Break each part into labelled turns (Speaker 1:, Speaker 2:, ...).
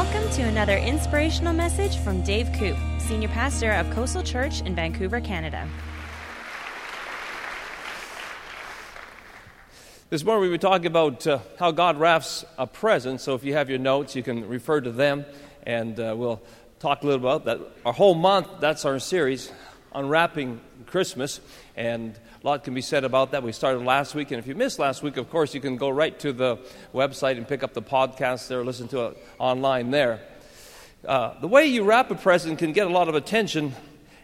Speaker 1: Welcome to another inspirational message from Dave Koop, Senior Pastor of Coastal Church in Vancouver, Canada.
Speaker 2: This morning we were talking about uh, how God wraps a present. So if you have your notes, you can refer to them, and uh, we'll talk a little about that. Our whole month, that's our series, Unwrapping Christmas, and a lot can be said about that. We started last week, and if you missed last week, of course, you can go right to the website and pick up the podcast there, listen to it online there. Uh, the way you wrap a present can get a lot of attention,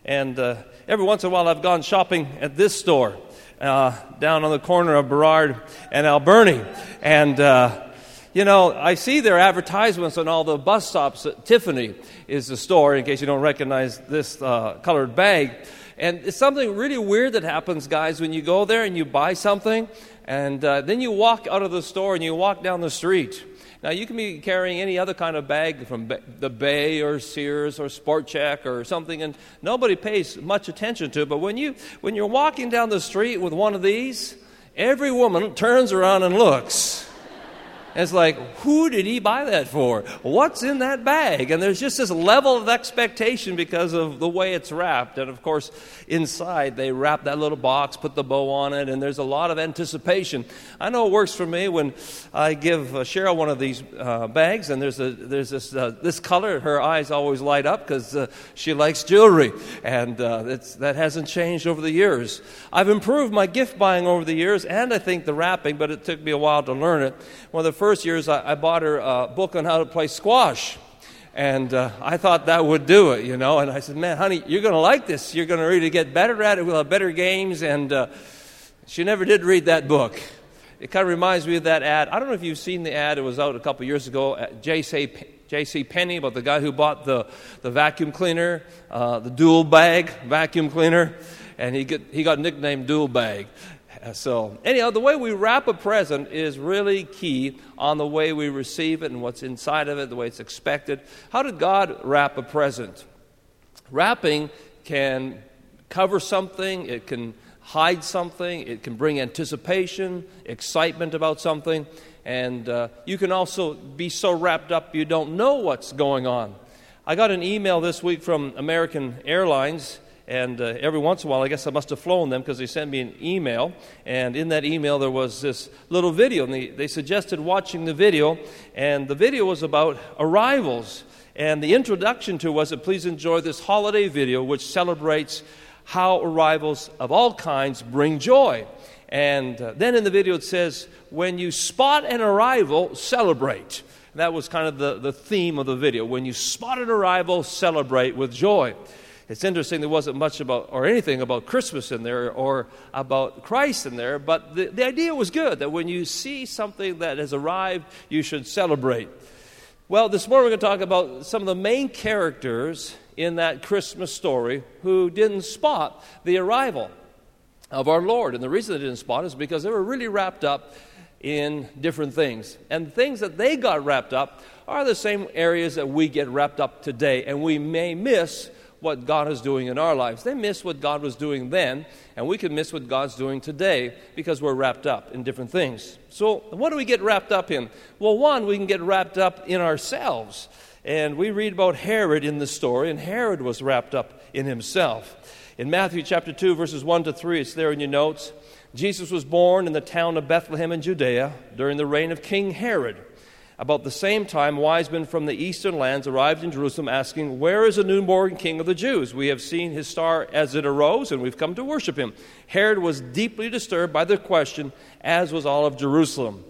Speaker 2: and uh, every once in a while I've gone shopping at this store uh, down on the corner of Burrard and Alberni. And, uh, you know, I see their advertisements on all the bus stops. Tiffany is the store, in case you don't recognize this uh, colored bag. And it's something really weird that happens, guys, when you go there and you buy something, and uh, then you walk out of the store and you walk down the street. Now, you can be carrying any other kind of bag from the Bay or Sears or Sport Chek or something, and nobody pays much attention to it. But when, you, when you're walking down the street with one of these, every woman turns around and looks. And it's like, who did he buy that for? What's in that bag? And there's just this level of expectation because of the way it's wrapped. And of course, inside they wrap that little box, put the bow on it, and there's a lot of anticipation. I know it works for me when I give uh, Cheryl one of these uh, bags, and there's, a, there's this, uh, this color. Her eyes always light up because uh, she likes jewelry. And uh, that hasn't changed over the years. I've improved my gift buying over the years, and I think the wrapping, but it took me a while to learn it. One of the first years, I, I bought her a book on how to play squash. And uh, I thought that would do it, you know. And I said, man, honey, you're going to like this. You're going to really get better at it. We'll have better games. And uh, she never did read that book. It kind of reminds me of that ad. I don't know if you've seen the ad. It was out a couple years ago at J.C. Penney about the guy who bought the, the vacuum cleaner, uh, the dual bag vacuum cleaner. And he, get, he got nicknamed Dual Bag. So, anyhow, the way we wrap a present is really key on the way we receive it and what's inside of it, the way it's expected. How did God wrap a present? Wrapping can cover something, it can hide something, it can bring anticipation, excitement about something, and uh, you can also be so wrapped up you don't know what's going on. I got an email this week from American Airlines and uh, every once in a while, I guess I must have flown them because they sent me an email. And in that email, there was this little video. And they, they suggested watching the video. And the video was about arrivals. And the introduction to it was please enjoy this holiday video, which celebrates how arrivals of all kinds bring joy. And uh, then in the video, it says, when you spot an arrival, celebrate. That was kind of the, the theme of the video. When you spot an arrival, celebrate with joy. It's interesting there wasn't much about, or anything about Christmas in there or about Christ in there, but the, the idea was good that when you see something that has arrived, you should celebrate. Well, this morning we're going to talk about some of the main characters in that Christmas story who didn't spot the arrival of our Lord. And the reason they didn't spot is because they were really wrapped up in different things. And things that they got wrapped up are the same areas that we get wrapped up today, and we may miss what God is doing in our lives. They miss what God was doing then, and we can miss what God's doing today because we're wrapped up in different things. So, what do we get wrapped up in? Well, one, we can get wrapped up in ourselves. And we read about Herod in the story, and Herod was wrapped up in himself. In Matthew chapter 2, verses 1 to 3, it's there in your notes. Jesus was born in the town of Bethlehem in Judea during the reign of King Herod. About the same time, wise men from the eastern lands arrived in Jerusalem asking, Where is the newborn king of the Jews? We have seen his star as it arose, and we've come to worship him. Herod was deeply disturbed by the question, as was all of Jerusalem.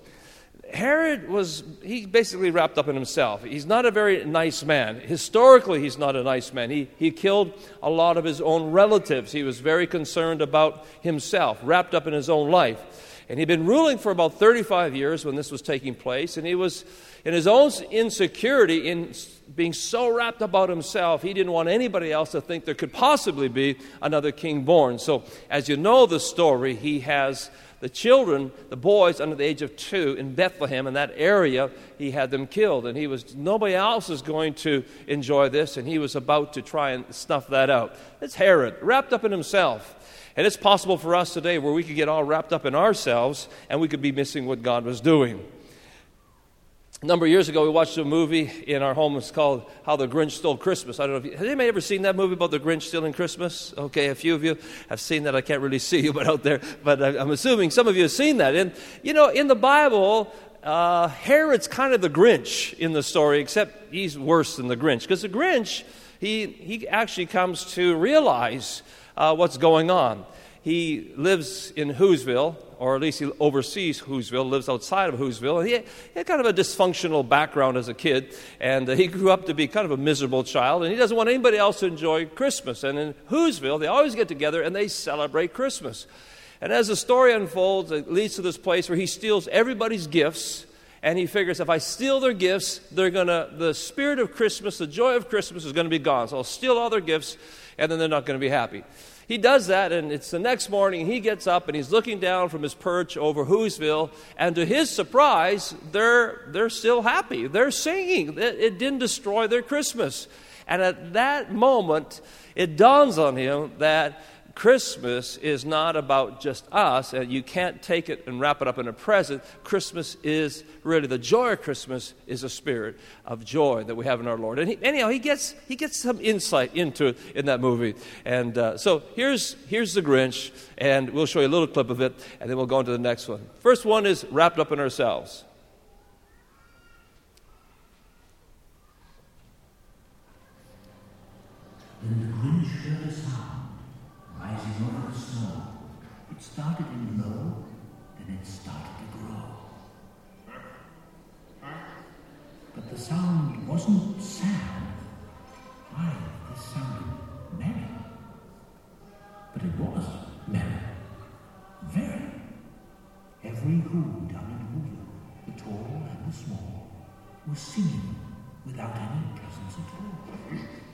Speaker 2: Herod was, he basically wrapped up in himself. He's not a very nice man. Historically, he's not a nice man. He, he killed a lot of his own relatives. He was very concerned about himself, wrapped up in his own life. And he'd been ruling for about 35 years when this was taking place, and he was in his own insecurity, in being so wrapped about himself, he didn't want anybody else to think there could possibly be another king born. So, as you know the story, he has the children, the boys under the age of two in Bethlehem, in that area, he had them killed. And he was, nobody else is going to enjoy this, and he was about to try and snuff that out. It's Herod, wrapped up in himself. And it's possible for us today where we could get all wrapped up in ourselves and we could be missing what God was doing. A number of years ago, we watched a movie in our home. It's called How the Grinch Stole Christmas. I don't know if you, has anybody ever seen that movie about the Grinch stealing Christmas? Okay, a few of you have seen that. I can't really see you, but out there. But I, am assuming some of you have seen that. And you know, in the Bible, uh, Herod's kind of the Grinch in the story, except he's worse than the Grinch because the Grinch, he he actually comes to realize uh, what's going on. He lives in Whoville, or at least he oversees Whoville, lives outside of Whoville. And he, he had kind of a dysfunctional background as a kid, and he grew up to be kind of a miserable child, and he doesn't want anybody else to enjoy Christmas. And in Whoville, they always get together and they celebrate Christmas. And as the story unfolds, it leads to this place where he steals everybody's gifts, and he figures if I steal their gifts, they're gonna the spirit of Christmas, the joy of Christmas is gonna be gone. So I'll steal all their gifts, and then they're not gonna be happy. He does that, and it's the next morning. He gets up and he's looking down from his perch over Whoville, and to his surprise, they're, they're still happy. They're singing. It, it didn't destroy their Christmas. And at that moment, it dawns on him that Christmas is not about just us, and you can't take it and wrap it up in a present. Christmas is really the joy of Christmas is a spirit of joy that we have in our Lord. And he, anyhow, he gets he gets some insight into it in that movie. And uh, so here's here's the Grinch, and we'll show you a little clip of it, and then we'll go on to the next one. First one is wrapped up in ourselves.
Speaker 3: Started in low, then it started to grow. But the sound wasn't sad. Why, this sounded merry. But it was merry. Very. Every who down in Whoville, the tall and the small, was singing without any presents at all.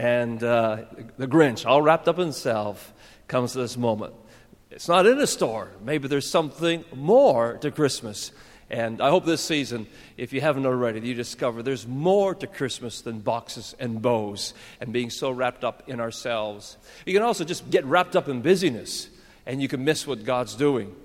Speaker 3: and
Speaker 2: uh, the Grinch, all wrapped up in himself, comes to this moment. It's not in a store. Maybe there's something more to Christmas. And I hope this season, if you haven't already, you discover there's more to Christmas than boxes and bows and being so wrapped up in ourselves. You can also just get wrapped up in busyness and you can miss what God's doing.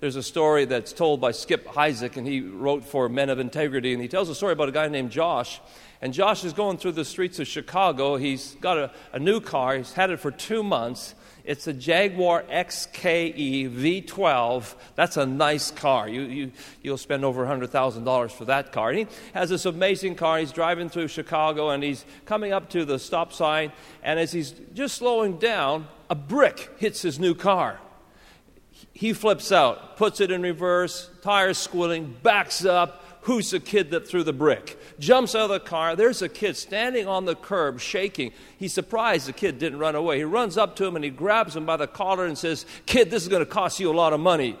Speaker 2: There's a story that's told by Skip Heitzig, and he wrote for Men of Integrity, and he tells a story about a guy named Josh. And Josh is going through the streets of Chicago. He's got a, a new car, he's had it for two months. It's a Jaguar XKE V12. That's a nice car. You, you, you'll spend over $100,000 for that car. And he has this amazing car. He's driving through Chicago and he's coming up to the stop sign. And as he's just slowing down, a brick hits his new car he flips out, puts it in reverse, tires squealing, backs up. Who's the kid that threw the brick? Jumps out of the car. There's a kid standing on the curb, shaking. He's surprised the kid didn't run away. He runs up to him and he grabs him by the collar and says, Kid, this is going to cost you a lot of money.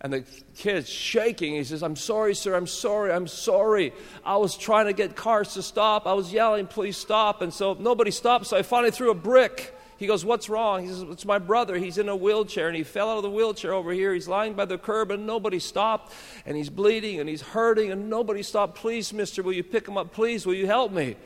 Speaker 2: And the kid's shaking. He says, I'm sorry, sir. I'm sorry. I'm sorry. I was trying to get cars to stop. I was yelling, please stop. And so nobody stopped. So I finally threw a brick. He goes, What's wrong? He says, It's my brother. He's in a wheelchair and he fell out of the wheelchair over here. He's lying by the curb and nobody stopped and he's bleeding and he's hurting and nobody stopped. Please, mister, will you pick him up? Please, will you help me?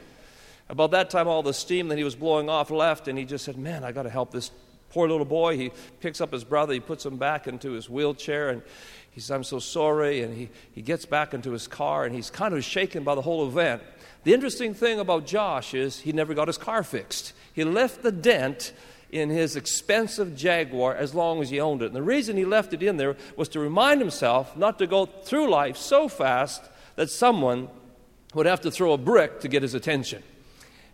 Speaker 2: About that time, all the steam that he was blowing off left and he just said, Man, I got to help this poor little boy. He picks up his brother, he puts him back into his wheelchair and he says, I'm so sorry. And he, he gets back into his car and he's kind of shaken by the whole event. The interesting thing about Josh is he never got his car fixed. He left the dent in his expensive Jaguar as long as he owned it. And the reason he left it in there was to remind himself not to go through life so fast that someone would have to throw a brick to get his attention.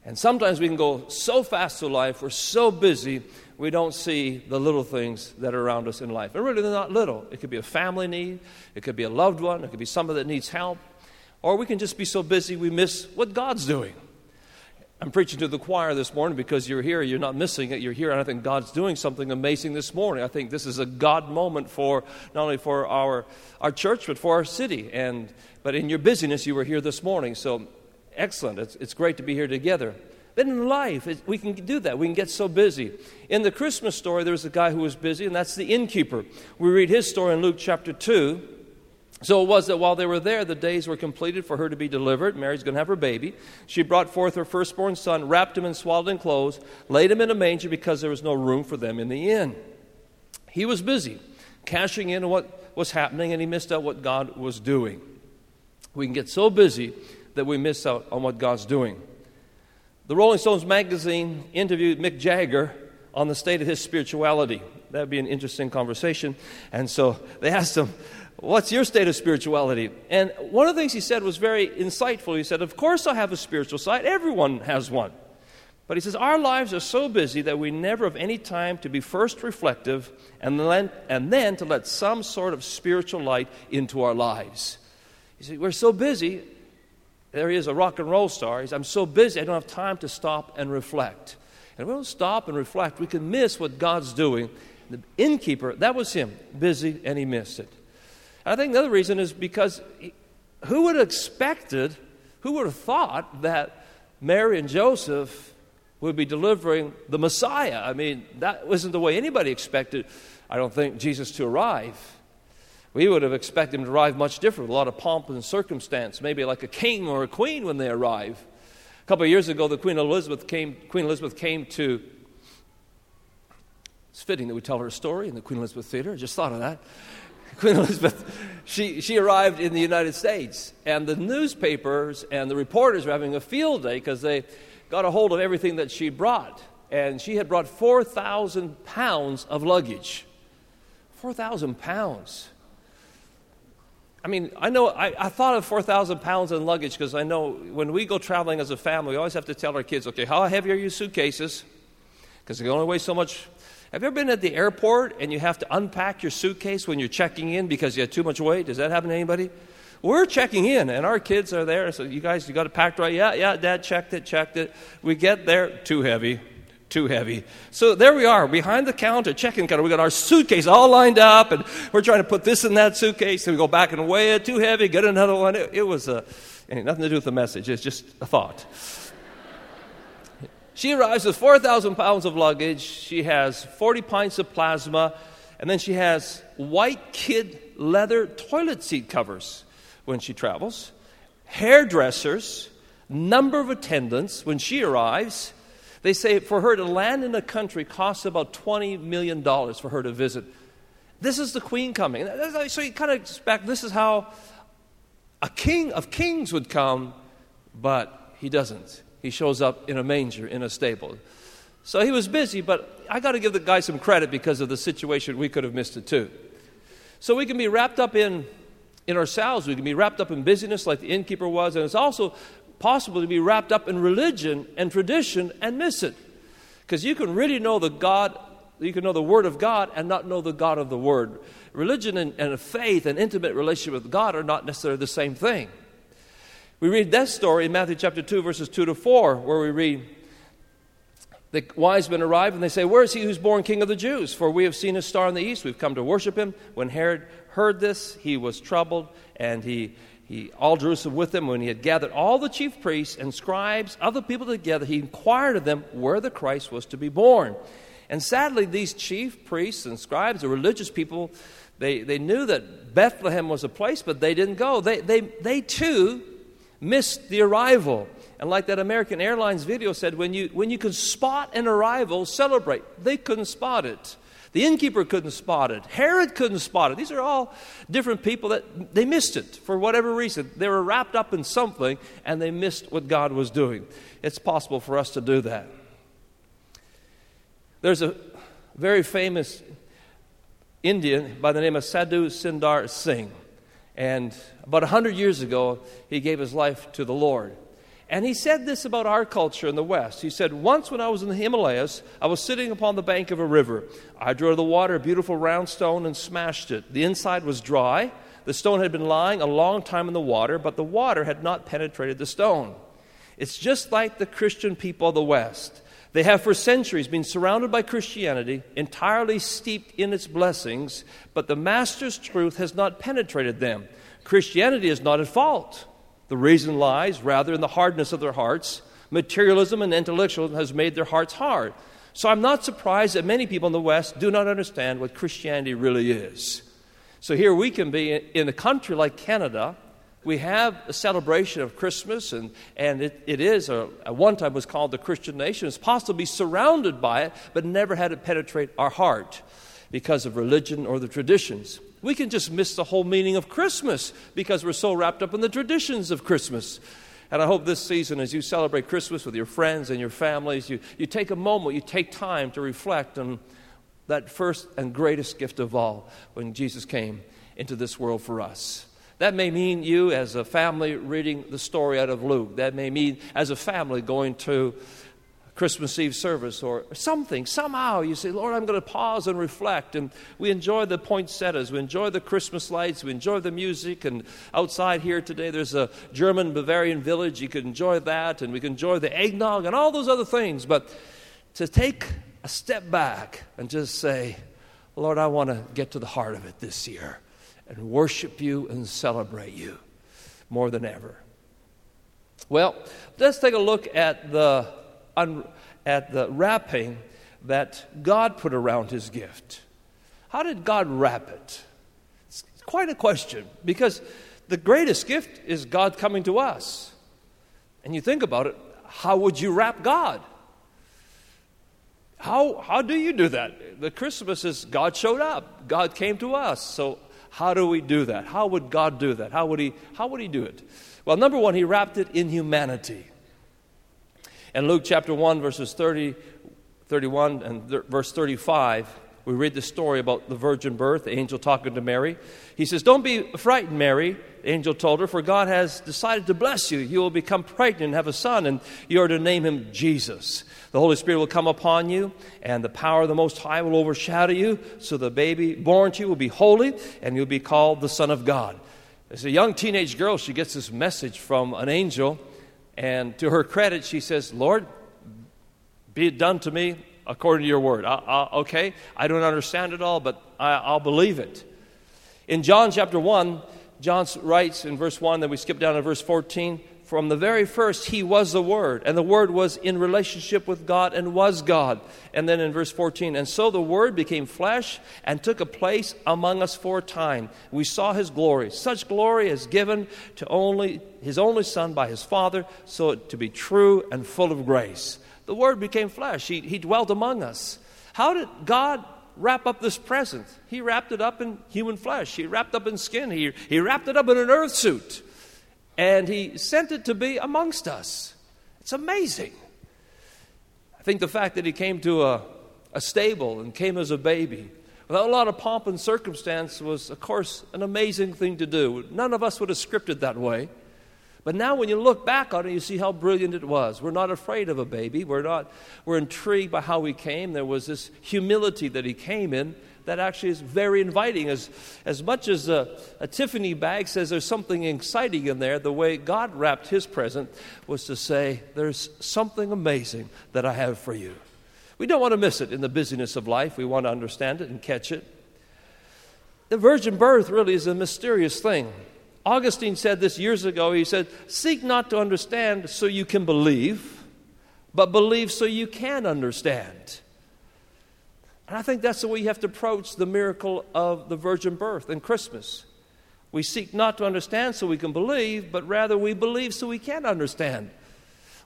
Speaker 2: And sometimes we can go so fast through life, we're so busy, we don't see the little things that are around us in life. And really, they're not little. It could be a family need, it could be a loved one, it could be somebody that needs help, or we can just be so busy we miss what God's doing. I'm preaching to the choir this morning because you're here, you're not missing it, you're here, and I think God's doing something amazing this morning. I think this is a God moment for not only for our, our church, but for our city. And, but in your busyness, you were here this morning, so excellent. It's, it's great to be here together. But in life, it, we can do that. We can get so busy. In the Christmas story, there was a guy who was busy, and that's the innkeeper. We read his story in Luke chapter 2. So it was that while they were there, the days were completed for her to be delivered. Mary's going to have her baby. She brought forth her firstborn son, wrapped him in swaddling clothes, laid him in a manger because there was no room for them in the inn. He was busy cashing in on what was happening, and he missed out what God was doing. We can get so busy that we miss out on what God's doing. The Rolling Stones magazine interviewed Mick Jagger on the state of his spirituality. That would be an interesting conversation. And so they asked him, What's your state of spirituality? And one of the things he said was very insightful. He said, Of course, I have a spiritual side. Everyone has one. But he says, Our lives are so busy that we never have any time to be first reflective and then, and then to let some sort of spiritual light into our lives. He said, We're so busy. There he is, a rock and roll star. He says, I'm so busy, I don't have time to stop and reflect. And if we don't stop and reflect, we can miss what God's doing. The innkeeper, that was him, busy, and he missed it. I think the other reason is because who would have expected, who would have thought that Mary and Joseph would be delivering the Messiah? I mean, that wasn't the way anybody expected, I don't think, Jesus to arrive. We would have expected him to arrive much different, a lot of pomp and circumstance, maybe like a king or a queen when they arrive. A couple of years ago, the Queen Elizabeth came, Queen Elizabeth came to. It's fitting that we tell her a story in the Queen Elizabeth Theater. I just thought of that. Queen Elizabeth, she, she arrived in the United States, and the newspapers and the reporters were having a field day because they got a hold of everything that she brought. And she had brought 4,000 pounds of luggage. 4,000 pounds. I mean, I know, I, I thought of 4,000 pounds in luggage because I know when we go traveling as a family, we always have to tell our kids, okay, how heavy are your suitcases? Because they only weigh so much have you ever been at the airport and you have to unpack your suitcase when you're checking in because you had too much weight? Does that happen to anybody? We're checking in and our kids are there. So, you guys, you got it packed right? Yeah, yeah, dad checked it, checked it. We get there, too heavy, too heavy. So there we are behind the counter, checking counter. We got our suitcase all lined up and we're trying to put this in that suitcase and we go back and weigh it, too heavy, get another one. It, it was a, nothing to do with the message, it's just a thought. She arrives with 4,000 pounds of luggage. She has 40 pints of plasma. And then she has white kid leather toilet seat covers when she travels, hairdressers, number of attendants when she arrives. They say for her to land in a country costs about $20 million for her to visit. This is the queen coming. So you kind of expect this is how a king of kings would come, but he doesn't he shows up in a manger in a stable. So he was busy, but I got to give the guy some credit because of the situation. We could have missed it too. So we can be wrapped up in, in ourselves. We can be wrapped up in busyness like the innkeeper was. And it's also possible to be wrapped up in religion and tradition and miss it. Because you can really know the God, you can know the Word of God and not know the God of the Word. Religion and, and faith and intimate relationship with God are not necessarily the same thing. We read that story in Matthew chapter 2, verses 2 to 4, where we read, The wise men arrive and they say, Where is he who's born king of the Jews? For we have seen his star in the east. We've come to worship him. When Herod heard this, he was troubled and he, he, all Jerusalem with him, when he had gathered all the chief priests and scribes other people together, he inquired of them where the Christ was to be born. And sadly, these chief priests and scribes, the religious people, they, they knew that Bethlehem was a place, but they didn't go. They, they, they too missed the arrival. And like that American Airlines video said, when you, when you can spot an arrival, celebrate. They couldn't spot it. The innkeeper couldn't spot it. Herod couldn't spot it. These are all different people that they missed it for whatever reason. They were wrapped up in something and they missed what God was doing. It's possible for us to do that. There's a very famous Indian by the name of Sadhu Sundar Singh. And about 100 years ago, he gave his life to the Lord. And he said this about our culture in the West. He said, Once when I was in the Himalayas, I was sitting upon the bank of a river. I drew the water a beautiful round stone and smashed it. The inside was dry. The stone had been lying a long time in the water, but the water had not penetrated the stone. It's just like the Christian people of the West. They have for centuries been surrounded by Christianity, entirely steeped in its blessings, but the Master's truth has not penetrated them. Christianity is not at fault. The reason lies rather in the hardness of their hearts. Materialism and intellectualism has made their hearts hard. So I'm not surprised that many people in the West do not understand what Christianity really is. So here we can be in a country like Canada. We have a celebration of Christmas, and, and it, it is, a, at one time was called the Christian nation. It's possible to be surrounded by it, but never had it penetrate our heart because of religion or the traditions. We can just miss the whole meaning of Christmas because we're so wrapped up in the traditions of Christmas. And I hope this season, as you celebrate Christmas with your friends and your families, you, you take a moment, you take time to reflect on that first and greatest gift of all when Jesus came into this world for us. That may mean you as a family reading the story out of Luke. That may mean as a family going to Christmas Eve service or something. Somehow you say, Lord, I'm going to pause and reflect. And we enjoy the poinsettias, we enjoy the Christmas lights, we enjoy the music. And outside here today, there's a German Bavarian village. You can enjoy that, and we can enjoy the eggnog and all those other things. But to take a step back and just say, Lord, I want to get to the heart of it this year and worship you and celebrate you more than ever. Well, let's take a look at the at the wrapping that God put around his gift. How did God wrap it? It's quite a question because the greatest gift is God coming to us. And you think about it, how would you wrap God? How, how do you do that? The Christmas is God showed up, God came to us. So, how do we do that? How would God do that? How would He, how would he do it? Well, number one, He wrapped it in humanity. In Luke chapter 1, verses 30, 31 and th- verse 35, we read the story about the virgin birth, the angel talking to Mary. He says, Don't be frightened, Mary, the angel told her, for God has decided to bless you. You will become pregnant and have a son, and you are to name him Jesus. The Holy Spirit will come upon you, and the power of the Most High will overshadow you. So the baby born to you will be holy, and you'll be called the Son of God. As a young teenage girl, she gets this message from an angel and to her credit, she says, Lord, be it done to me according to your word. I, I, okay, I don't understand it all, but I, I'll believe it. In John chapter 1, John writes in verse 1, then we skip down to verse 14 from the very first, He was the Word, and the Word was in relationship with God and was God. And then in verse 14, and so the Word became flesh and took a place among us for a time. We saw His glory. Such glory is given to only His only Son by His Father, so to be true and full of grace. The Word became flesh, He, he dwelt among us. How did God wrap up this present? He wrapped it up in human flesh, He wrapped up in skin, He, he wrapped it up in an earth suit and he sent it to be amongst us. It's amazing. I think the fact that he came to a, a stable and came as a baby without a lot of pomp and circumstance was, of course, an amazing thing to do. None of us would have scripted that way. But now, when you look back on it, you see how brilliant it was. We're not afraid of a baby. We're not. We're intrigued by how he came. There was this humility that he came in that actually is very inviting. As, as much as a, a Tiffany bag says there's something exciting in there, the way God wrapped his present was to say, There's something amazing that I have for you. We don't want to miss it in the busyness of life. We want to understand it and catch it. The virgin birth really is a mysterious thing. Augustine said this years ago. He said, Seek not to understand so you can believe, but believe so you can understand. And I think that's the way you have to approach the miracle of the virgin birth and Christmas. We seek not to understand so we can believe, but rather we believe so we can understand.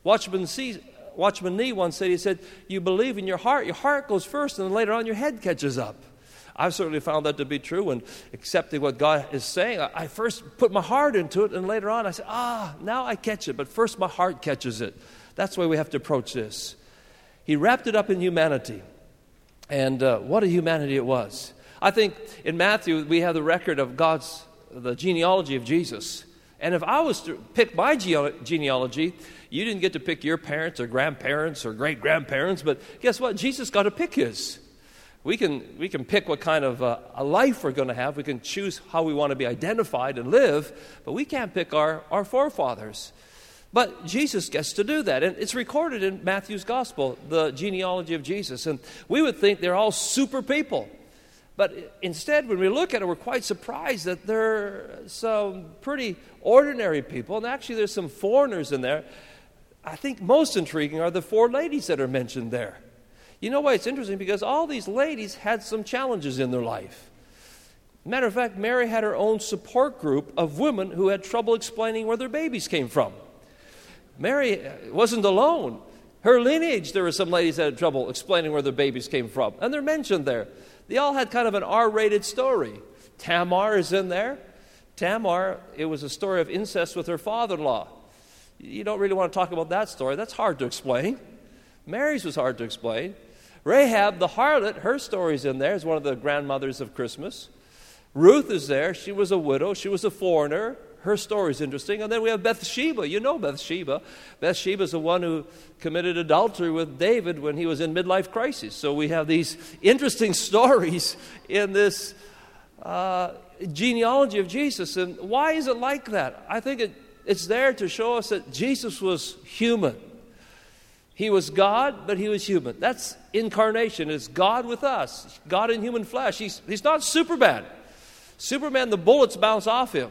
Speaker 2: Watchman, C, Watchman Nee once said, he said, You believe in your heart, your heart goes first, and then later on your head catches up. I've certainly found that to be true when accepting what God is saying. I, I first put my heart into it, and later on I say, Ah, now I catch it, but first my heart catches it. That's the way we have to approach this. He wrapped it up in humanity. And uh, what a humanity it was. I think in Matthew, we have the record of God's, the genealogy of Jesus. And if I was to pick my genealogy, you didn't get to pick your parents or grandparents or great grandparents, but guess what? Jesus got to pick his. We can, we can pick what kind of uh, a life we're going to have. We can choose how we want to be identified and live, but we can't pick our, our forefathers. But Jesus gets to do that. And it's recorded in Matthew's gospel, the genealogy of Jesus. And we would think they're all super people. But instead, when we look at it, we're quite surprised that there are some pretty ordinary people. And actually, there's some foreigners in there. I think most intriguing are the four ladies that are mentioned there. You know why it's interesting? Because all these ladies had some challenges in their life. Matter of fact, Mary had her own support group of women who had trouble explaining where their babies came from. Mary wasn't alone. Her lineage, there were some ladies that had trouble explaining where their babies came from, and they're mentioned there. They all had kind of an R rated story. Tamar is in there. Tamar, it was a story of incest with her father in law. You don't really want to talk about that story. That's hard to explain. Mary's was hard to explain. Rahab, the harlot, her story's in there, is one of the grandmothers of Christmas. Ruth is there. She was a widow, she was a foreigner her story is interesting. And then we have Bathsheba. You know Bathsheba. Bathsheba is the one who committed adultery with David when he was in midlife crisis. So we have these interesting stories in this uh, genealogy of Jesus. And why is it like that? I think it, it's there to show us that Jesus was human. He was God, but he was human. That's incarnation. It's God with us, God in human flesh. He's, he's not Superman. Superman, the bullets bounce off him.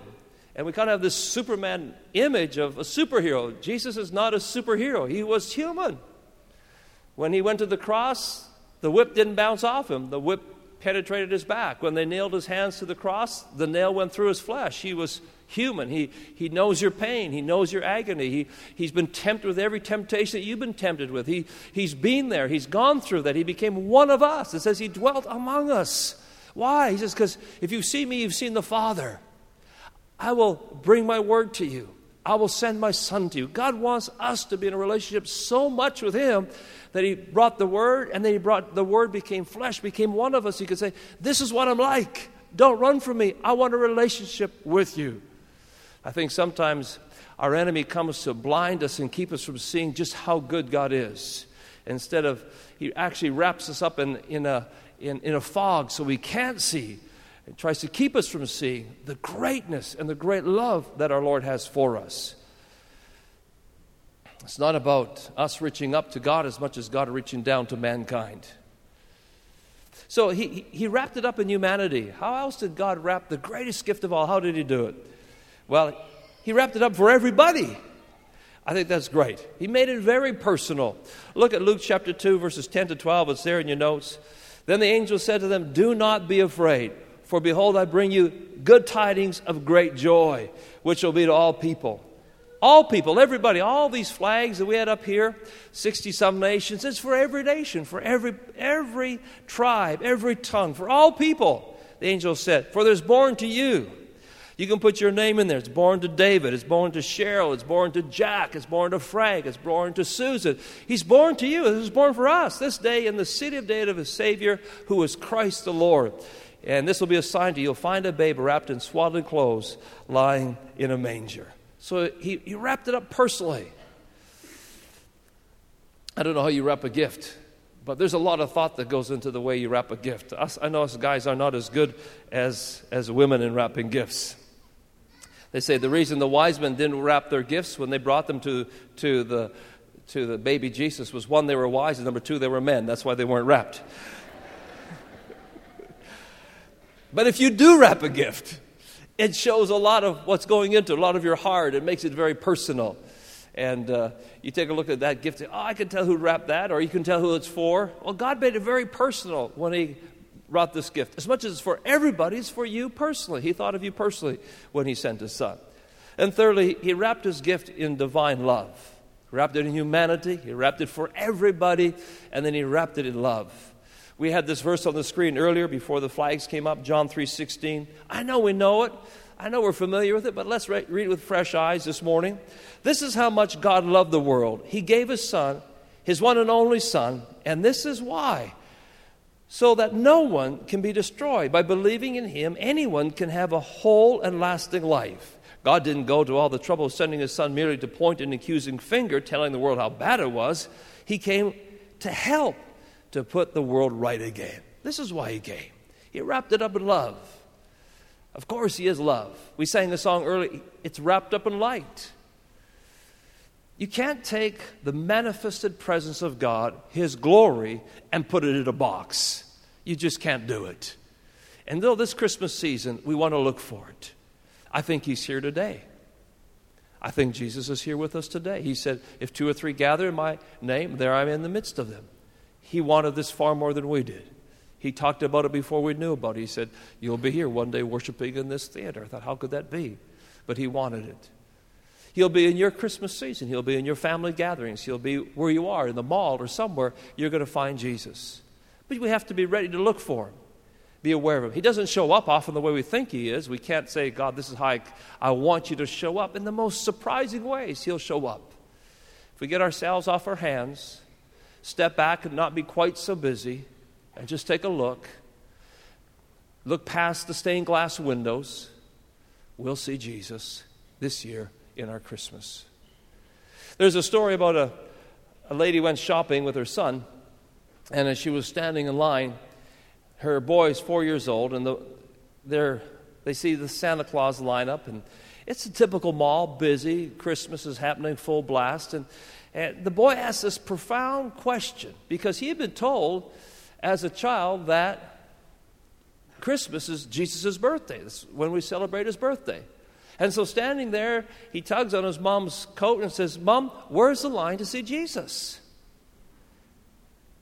Speaker 2: And we kind of have this Superman image of a superhero. Jesus is not a superhero, he was human. When he went to the cross, the whip didn't bounce off him, the whip penetrated his back. When they nailed his hands to the cross, the nail went through his flesh. He was human. He, he knows your pain. He knows your agony. He, he's been tempted with every temptation that you've been tempted with. He, he's been there. He's gone through that. He became one of us. It says he dwelt among us. Why? He says, because if you see me, you've seen the Father. I will bring my word to you. I will send my son to you. God wants us to be in a relationship so much with him that he brought the word and then he brought the word became flesh, became one of us. He could say, This is what I'm like. Don't run from me. I want a relationship with you. I think sometimes our enemy comes to blind us and keep us from seeing just how good God is. Instead of, he actually wraps us up in, in, a, in, in a fog so we can't see it tries to keep us from seeing the greatness and the great love that our Lord has for us. It's not about us reaching up to God as much as God reaching down to mankind. So he, he wrapped it up in humanity. How else did God wrap the greatest gift of all? How did he do it? Well, he wrapped it up for everybody. I think that's great. He made it very personal. Look at Luke chapter 2, verses 10 to 12. It's there in your notes. Then the angel said to them, Do not be afraid. For behold, I bring you good tidings of great joy, which will be to all people. All people, everybody, all these flags that we had up here, 60 some nations, it's for every nation, for every, every tribe, every tongue, for all people. The angel said, For there's born to you. You can put your name in there. It's born to David. It's born to Cheryl. It's born to Jack. It's born to Frank. It's born to Susan. He's born to you. This is born for us this day in the city of David of a Savior who is Christ the Lord. And this will be a sign to you. You'll find a babe wrapped in swaddling clothes lying in a manger. So he, he wrapped it up personally. I don't know how you wrap a gift, but there's a lot of thought that goes into the way you wrap a gift. Us, I know us guys are not as good as, as women in wrapping gifts. They say the reason the wise men didn't wrap their gifts when they brought them to, to, the, to the baby Jesus was one, they were wise, and number two, they were men. That's why they weren't wrapped. But if you do wrap a gift, it shows a lot of what's going into a lot of your heart. It makes it very personal. And uh, you take a look at that gift, oh, I can tell who wrapped that, or you can tell who it's for. Well, God made it very personal when He wrought this gift. As much as it's for everybody, it's for you personally. He thought of you personally when He sent His Son. And thirdly, He wrapped His gift in divine love. He wrapped it in humanity, He wrapped it for everybody, and then He wrapped it in love. We had this verse on the screen earlier before the flags came up, John 3:16. I know we know it. I know we're familiar with it, but let's read it with fresh eyes this morning. This is how much God loved the world. He gave his son, his one and only son, and this is why. So that no one can be destroyed. By believing in him, anyone can have a whole and lasting life. God didn't go to all the trouble of sending his son merely to point an accusing finger, telling the world how bad it was. He came to help to put the world right again. This is why he came. He wrapped it up in love. Of course, He is love. We sang a song earlier, it's wrapped up in light. You can't take the manifested presence of God, His glory, and put it in a box. You just can't do it. And though this Christmas season, we want to look for it, I think He's here today. I think Jesus is here with us today. He said, If two or three gather in my name, there I'm in the midst of them. He wanted this far more than we did. He talked about it before we knew about it. He said, You'll be here one day worshiping in this theater. I thought, How could that be? But he wanted it. He'll be in your Christmas season. He'll be in your family gatherings. He'll be where you are, in the mall or somewhere. You're going to find Jesus. But we have to be ready to look for him, be aware of him. He doesn't show up often the way we think he is. We can't say, God, this is how I, I want you to show up. In the most surprising ways, he'll show up. If we get ourselves off our hands, step back and not be quite so busy, and just take a look, look past the stained glass windows, we'll see Jesus this year in our Christmas. There's a story about a, a lady went shopping with her son, and as she was standing in line, her boy is four years old, and the, they see the Santa Claus lineup, and it's a typical mall, busy. Christmas is happening full blast, and, and the boy asked this profound question because he had been told as a child that Christmas is Jesus' birthday. That's when we celebrate his birthday. And so, standing there, he tugs on his mom's coat and says, Mom, where's the line to see Jesus?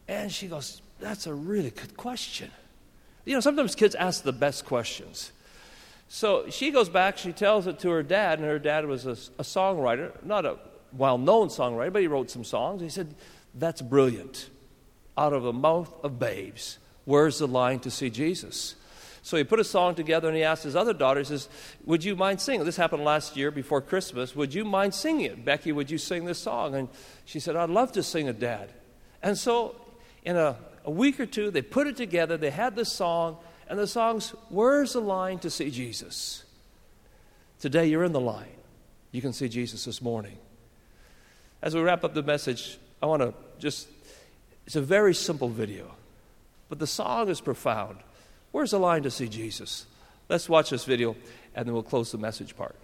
Speaker 2: And she goes, That's a really good question. You know, sometimes kids ask the best questions. So she goes back, she tells it to her dad, and her dad was a, a songwriter, not a well known songwriter, but he wrote some songs. He said, That's brilliant out of the mouth of babes. Where's the line to see Jesus? So he put a song together and he asked his other daughters, says, Would you mind singing? This happened last year before Christmas. Would you mind singing it? Becky, would you sing this song? And she said, I'd love to sing it, Dad. And so in a, a week or two, they put it together. They had this song, and the song's Where's the line to see Jesus? Today you're in the line. You can see Jesus this morning. As we wrap up the message, I want to just it's a very simple video, but the song is profound. Where's the line to see Jesus? Let's watch this video and then we'll close the message part.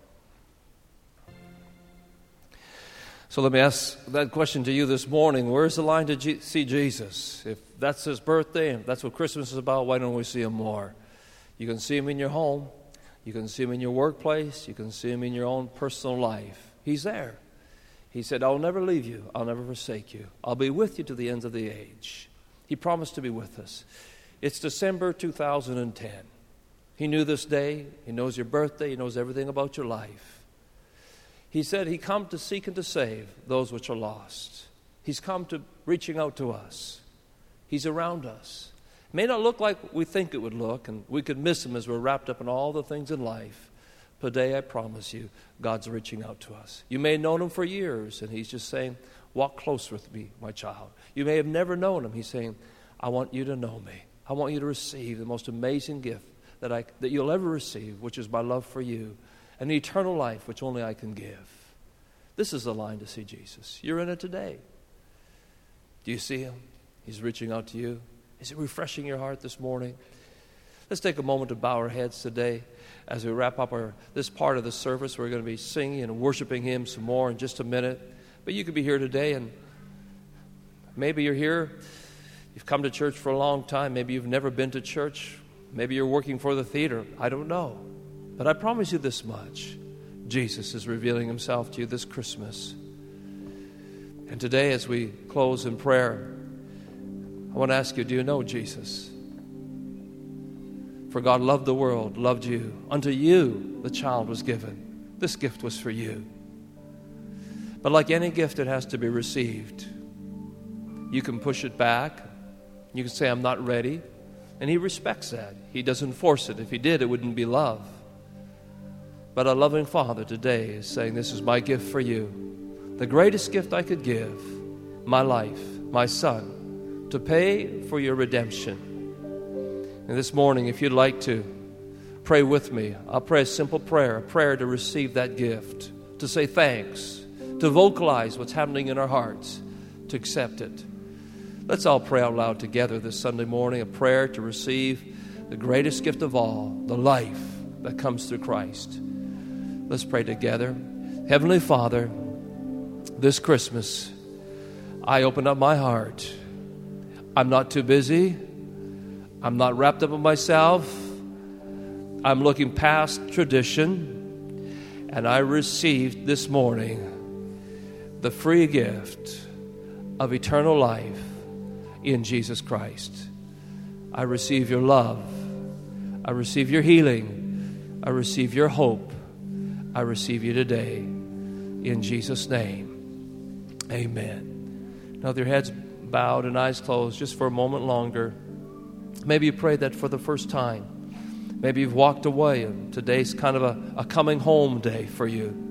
Speaker 2: So let me ask that question to you this morning. Where's the line to G- see Jesus? If that's his birthday and that's what Christmas is about, why don't we see him more? You can see him in your home, you can see him in your workplace, you can see him in your own personal life. He's there. He said, I'll never leave you, I'll never forsake you. I'll be with you to the ends of the age. He promised to be with us. It's December 2010. He knew this day, He knows your birthday, He knows everything about your life. He said He come to seek and to save those which are lost. He's come to reaching out to us. He's around us. It may not look like we think it would look, and we could miss Him as we're wrapped up in all the things in life. Today, I promise you, God's reaching out to us. You may have known Him for years, and He's just saying, Walk close with me, my child. You may have never known Him. He's saying, I want you to know me. I want you to receive the most amazing gift that, I, that you'll ever receive, which is my love for you, and the eternal life which only I can give. This is the line to see Jesus. You're in it today. Do you see Him? He's reaching out to you. Is it refreshing your heart this morning? Let's take a moment to bow our heads today as we wrap up our, this part of the service. We're going to be singing and worshiping Him some more in just a minute. But you could be here today, and maybe you're here. You've come to church for a long time. Maybe you've never been to church. Maybe you're working for the theater. I don't know. But I promise you this much Jesus is revealing himself to you this Christmas. And today, as we close in prayer, I want to ask you do you know Jesus? For God loved the world, loved you. Unto you the child was given. This gift was for you. But like any gift, it has to be received. You can push it back. You can say, I'm not ready. And He respects that. He doesn't force it. If He did, it wouldn't be love. But a loving Father today is saying, This is my gift for you. The greatest gift I could give, my life, my son, to pay for your redemption. And this morning, if you'd like to pray with me, I'll pray a simple prayer, a prayer to receive that gift, to say thanks, to vocalize what's happening in our hearts, to accept it. Let's all pray out loud together this Sunday morning a prayer to receive the greatest gift of all, the life that comes through Christ. Let's pray together. Heavenly Father, this Christmas, I open up my heart. I'm not too busy. I'm not wrapped up in myself. I'm looking past tradition. And I received this morning the free gift of eternal life in Jesus Christ. I receive your love. I receive your healing. I receive your hope. I receive you today. In Jesus' name, amen. Now, with your heads bowed and eyes closed, just for a moment longer, maybe you prayed that for the first time. Maybe you've walked away, and today's kind of a, a coming home day for you.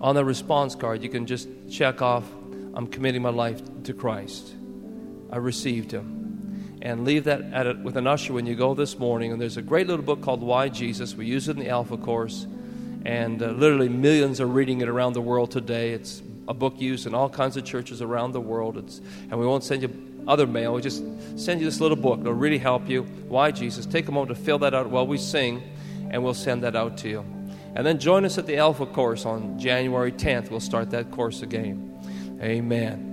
Speaker 2: On the response card, you can just check off I'm committing my life to Christ. I received Him and leave that at it with an usher when you go this morning. And there's a great little book called Why Jesus. We use it in the Alpha course, and uh, literally millions are reading it around the world today. It's a book used in all kinds of churches around the world. It's, and we won't send you other mail. We just send you this little book. It'll really help you. Why Jesus? Take a moment to fill that out while we sing, and we'll send that out to you. And then join us at the Alpha course on January 10th. We'll start that course again. Amen.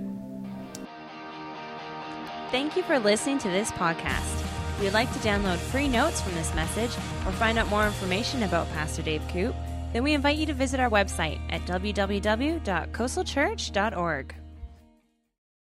Speaker 1: Thank you for listening to this podcast. If you'd like to download free notes from this message or find out more information about Pastor Dave Koop, then we invite you to visit our website at www.coastalchurch.org.